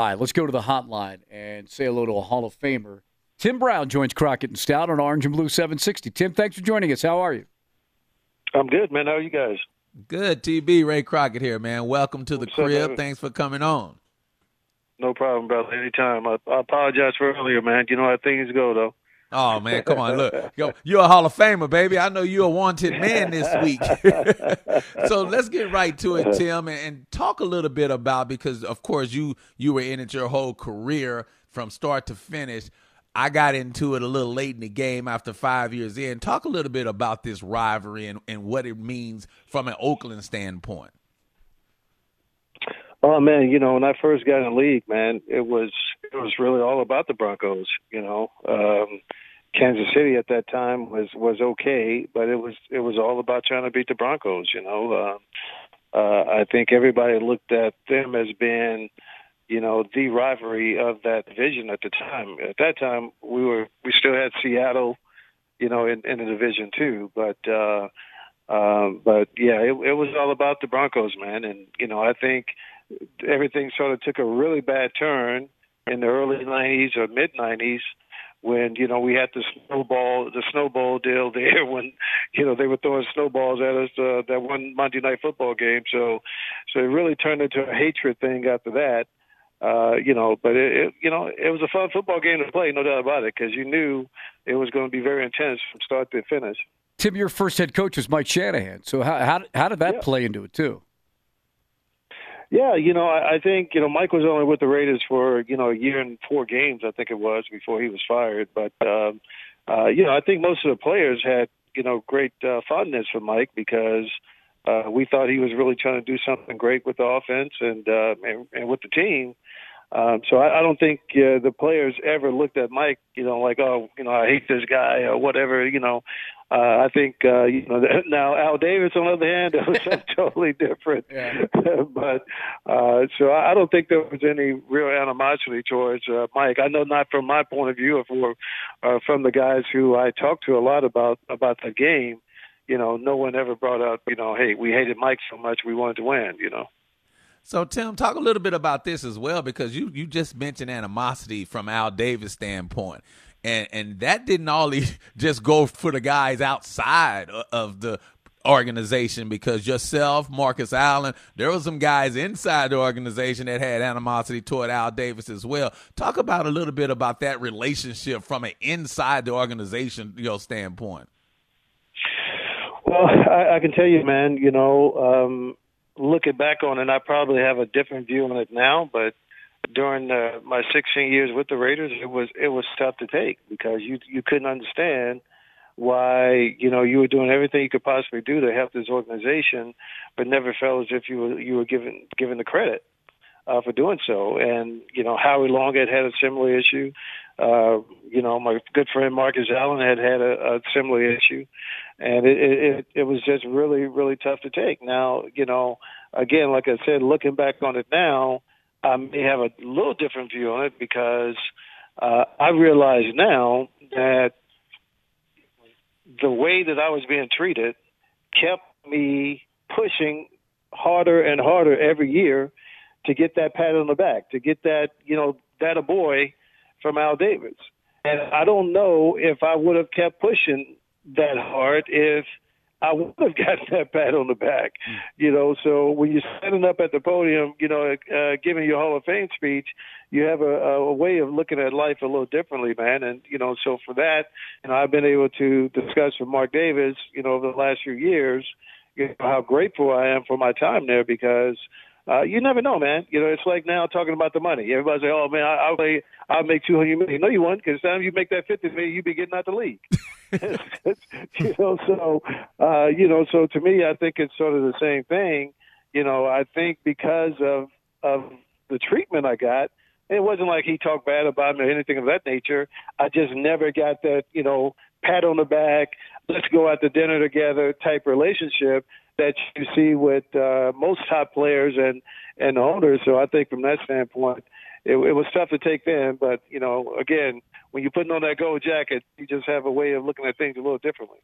All right, let's go to the hotline and say hello to a Hall of Famer. Tim Brown joins Crockett and Stout on Orange and Blue 760. Tim, thanks for joining us. How are you? I'm good, man. How are you guys? Good, TB Ray Crockett here, man. Welcome to the What's crib. baby? Thanks for coming on. No problem, brother. Anytime. I, I apologize for earlier, man. You know how things go, though. Oh man, come on, look, Yo, you're a Hall of Famer, baby. I know you're a wanted man this week. so let's get right to it, Tim, and, and talk a little bit about because of course you you were in it your whole career from start to finish. I got into it a little late in the game after five years in. Talk a little bit about this rivalry and, and what it means from an Oakland standpoint. Oh man, you know when I first got in the league, man, it was it was really all about the Broncos. You know, um, Kansas City at that time was was okay, but it was it was all about trying to beat the Broncos. You know, uh, uh, I think everybody looked at them as being, you know, the rivalry of that division at the time. At that time, we were we still had Seattle, you know, in, in the division too, but. uh um, but yeah, it, it was all about the Broncos, man. And you know, I think everything sort of took a really bad turn in the early '90s or mid '90s when you know we had the snowball, the snowball deal there when you know they were throwing snowballs at us uh, that one Monday night football game. So, so it really turned into a hatred thing after that. Uh, you know, but it, it, you know, it was a fun football game to play, no doubt about it, because you knew it was going to be very intense from start to finish. Tim, your first head coach was Mike Shanahan. So how how, how did that Yeah. play into it too? Yeah, you know, I, I think you know Mike was only with the Raiders for you know a year and four games, I think it was, before he was fired. But um, uh, you know, I think most of the players had you know great uh, fondness for Mike because uh, we thought he was really trying to do something great with the offense and uh, and, and with the team. Um, so I, I don't think uh, the players ever looked at Mike, you know, like, oh, you know, I hate this guy or whatever. You know, uh, I think uh, you know now Al Davis, on the other hand, it was totally different. but uh, so I don't think there was any real animosity towards uh, Mike. I know not from my point of view, or for, uh, from the guys who I talked to a lot about about the game. You know, no one ever brought up, you know, hey, we hated Mike so much we wanted to win. You know. So Tim, talk a little bit about this as well because you you just mentioned animosity from Al Davis' standpoint. And and that didn't only just go for the guys outside of the organization because yourself, Marcus Allen, there were some guys inside the organization that had animosity toward Al Davis as well. Talk about a little bit about that relationship from an inside the organization you know, standpoint. Well, I, I can tell you, man. You know, um, looking back on it, I probably have a different view on it now. But during uh, my 16 years with the Raiders, it was it was tough to take because you you couldn't understand why you know you were doing everything you could possibly do to help this organization, but never felt as if you were you were given given the credit uh, for doing so. And you know, Howie Long had had a similar issue. Uh, you know, my good friend Marcus Allen had had a, a similar issue, and it it it was just really really tough to take. Now, you know, again, like I said, looking back on it now, I may have a little different view on it because uh, I realize now that the way that I was being treated kept me pushing harder and harder every year to get that pat on the back, to get that, you know, that a boy from Al Davis. And I don't know if I would have kept pushing that hard if I would have gotten that pat on the back, you know. So when you're standing up at the podium, you know, uh, giving your Hall of Fame speech, you have a, a way of looking at life a little differently, man. And you know, so for that, you know, I've been able to discuss with Mark Davis, you know, over the last few years, you know, how grateful I am for my time there because uh, you never know, man. You know, it's like now talking about the money. Everybody say, "Oh man, I, I'll pay, I'll make two hundred million. No, you won't, because time you make that fifty million, you be getting out the league. you know, so uh, you know, so to me, I think it's sort of the same thing. You know, I think because of of the treatment I got. It wasn't like he talked bad about me or anything of that nature. I just never got that, you know, pat on the back, let's go out to dinner together type relationship that you see with uh, most top players and and owners. So I think from that standpoint, it, it was tough to take then. But you know, again, when you're putting on that gold jacket, you just have a way of looking at things a little differently.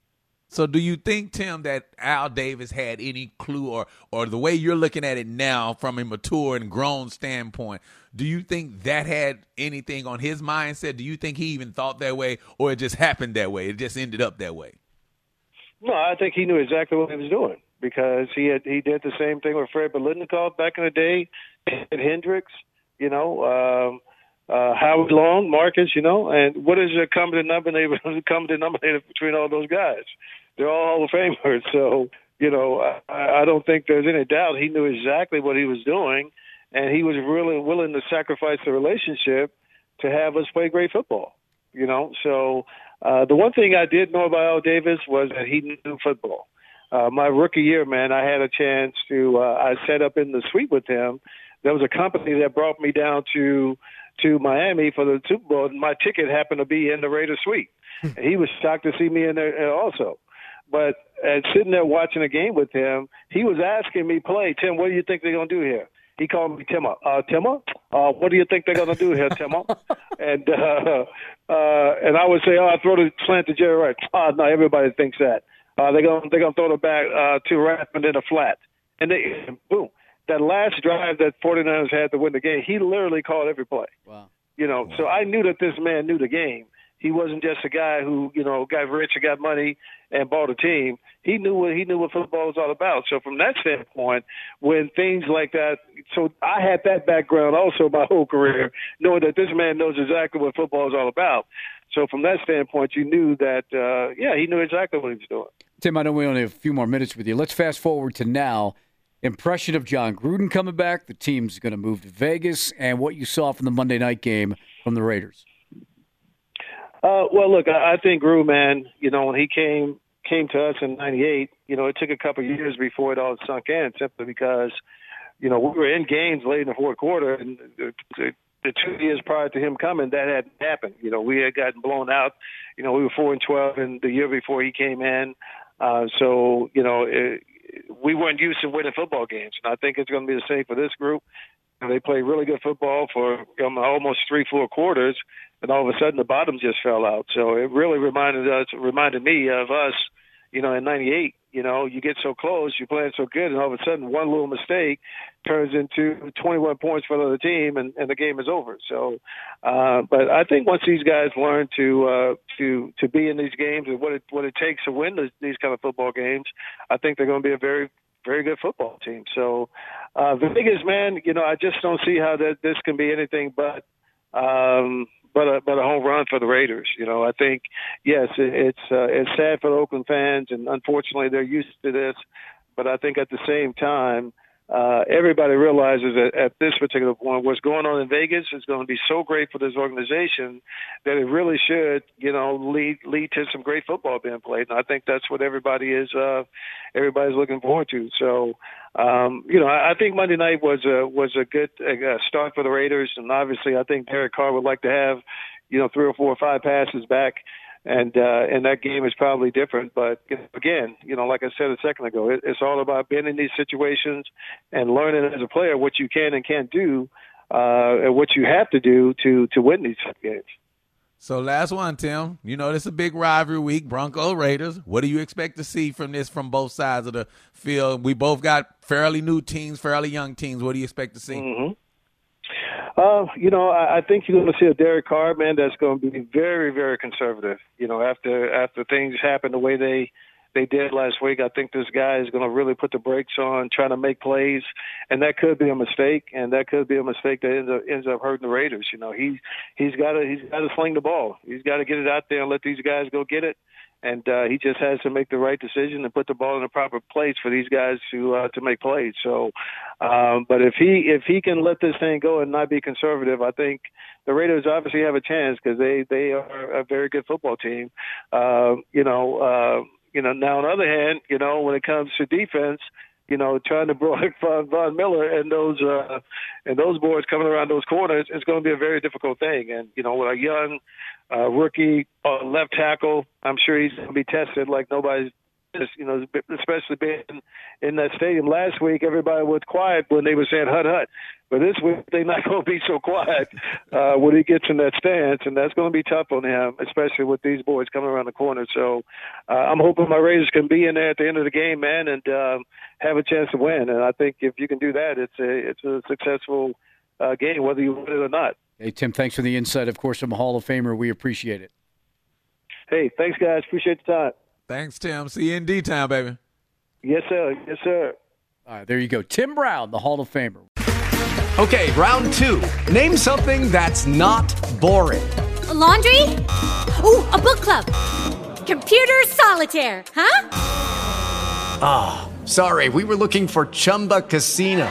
So, do you think, Tim, that Al Davis had any clue, or or the way you're looking at it now, from a mature and grown standpoint, do you think that had anything on his mindset? Do you think he even thought that way, or it just happened that way? It just ended up that way. No, I think he knew exactly what he was doing because he had he did the same thing with Fred Biletnikoff back in the day, and Hendricks, you know, um, uh, Howard Long, Marcus, you know, and what is the common denominator common denominator between all those guys? They're all Hall of Famers, so you know, I, I don't think there's any doubt he knew exactly what he was doing, and he was really willing to sacrifice the relationship to have us play great football. You know, so uh, the one thing I did know about Al Davis was that he knew football uh, my rookie year, man, I had a chance to. Uh, I set up in the suite with him. There was a company that brought me down to to Miami for the Super Bowl. And my ticket happened to be in the Raiders suite. and he was shocked to see me in there uh, also. But and sitting there watching a game with him, he was asking me, "Play, Tim. What do you think they're gonna do here?" He called me Timmer. Uh, Timmer, uh, what do you think they're gonna do here, Timmer? and uh, uh, and I would say, "Oh, I throw the slant to Jerry Rice." Oh, no, everybody thinks that. Uh, they're gonna they're gonna throw the back uh, to Rathman in a flat, and they boom. That last drive that 49ers had to win the game, he literally called every play. Wow. You know, so I knew that this man knew the game. He wasn't just a guy who, you know, got rich and got money and bought a team. He knew what he knew what football was all about. So from that standpoint, when things like that, so I had that background also my whole career, knowing that this man knows exactly what football is all about. So from that standpoint, you knew that, uh, yeah, he knew exactly what he was doing. Tim, I know we only have a few more minutes with you. Let's fast forward to now. Impression of Jon Gruden coming back. The team's going to move to Vegas, and what you saw from the Monday night game from the Raiders. Uh, well, look, I, I think Gruden, man, you know, when he came came to us in '98, you know, it took a couple of years before it all sunk in, simply because, you know, we were in games late in the fourth quarter, and the, the, two years prior to him coming, that hadn't happened. You know, we had gotten blown out. You know, we were four and twelve, and the year before he came in. Uh, so you know, it, we weren't used to winning football games, and I think it's going to be the same for this group. And they played really good football for um, almost three, four quarters, and all of a sudden the bottom just fell out. So it really reminded us, reminded me of us, you know, in '98 you know, you get so close, you're playing so good, and all of a sudden one little mistake turns into 21 points for the other team, and, and the game is over. So, uh, but I think once these guys learn to uh, to to be in these games and what it what it takes to win this, these kind of football games, I think they're going to be a very very good football team. So, uh, Vegas, man, you know, I just don't see how that this can be anything but um, but a but a home run for the Raiders. You know, I think yes, it, it's uh, it's sad for the Oakland fans, and unfortunately they're used to this. But I think at the same time, uh, everybody realizes that at this particular point, what's going on in Vegas is going to be so great for this organization that it really should, you know, lead lead to some great football being played. And I think that's what everybody is uh, everybody's looking forward to. So, um, you know, I, I think Monday night was a was a good uh, start for the Raiders, and obviously, I think Derek Carr would like to have, you know, three or four or five passes back and uh, and that game is probably different. But again, you know, like I said a second ago, it, it's all about being in these situations and learning as a player what you can and can't do, uh, and what you have to do to to win these games. So last one, Tim. You know this is a big rivalry week, Bronco Raiders. What do you expect to see from this from both sides of the field? We both got fairly new teams, fairly young teams. What do you expect to see? Mm-hmm. Uh, you know, I, I think you're going to see a Derek Carr man that's going to be very, very conservative. You know, after after things happen the way they they did last week, I think this guy is going to really put the brakes on, trying to make plays, and that could be a mistake, and that could be a mistake that ends up ends up hurting the Raiders. You know, he he's got to he's got to sling the ball. He's got to get it out there and let these guys go get it and uh, he just has to make the right decision and put the ball in the proper place for these guys to uh, to make plays. So, um, but if he if he can let this thing go and not be conservative, I think the Raiders obviously have a chance because they they are a very good football team. Uh, you know, uh, you know. Now on the other hand, you know when it comes to defense, you know, trying to block Von, Von Miller and those uh, and those boys coming around those corners, it's going to be a very difficult thing. And you know, with a young uh, rookie uh, left tackle, I'm sure he's going to be tested like nobody's you know, especially being in that stadium last week, everybody was quiet when they were saying "hut hut," but this week they're not going to be so quiet uh, when he gets in that stance, and that's going to be tough on him, especially with these boys coming around the corner. So uh, I'm hoping my Raiders can be in there at the end of the game, man, and um, have a chance to win. And I think if you can do that, it's a it's a successful uh, game, whether you win it or not. Hey Tim, thanks for the insight. Of course, I'm a Hall of Famer. We appreciate it. Hey, thanks, guys. Appreciate the time. Thanks, Tim. See you in D town, baby. Yes, sir. Yes, sir. All right, there you go. Tim Brown, the Hall of Famer. Okay, round two. Name something that's not boring. A laundry? Ooh, a book club. Computer solitaire, huh? Ah, oh, sorry. We were looking for Chumba Casino.